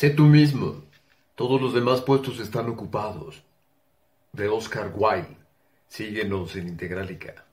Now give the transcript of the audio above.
Sé tú mismo. Todos los demás puestos están ocupados. De Oscar Wilde. Síguenos en Integralica.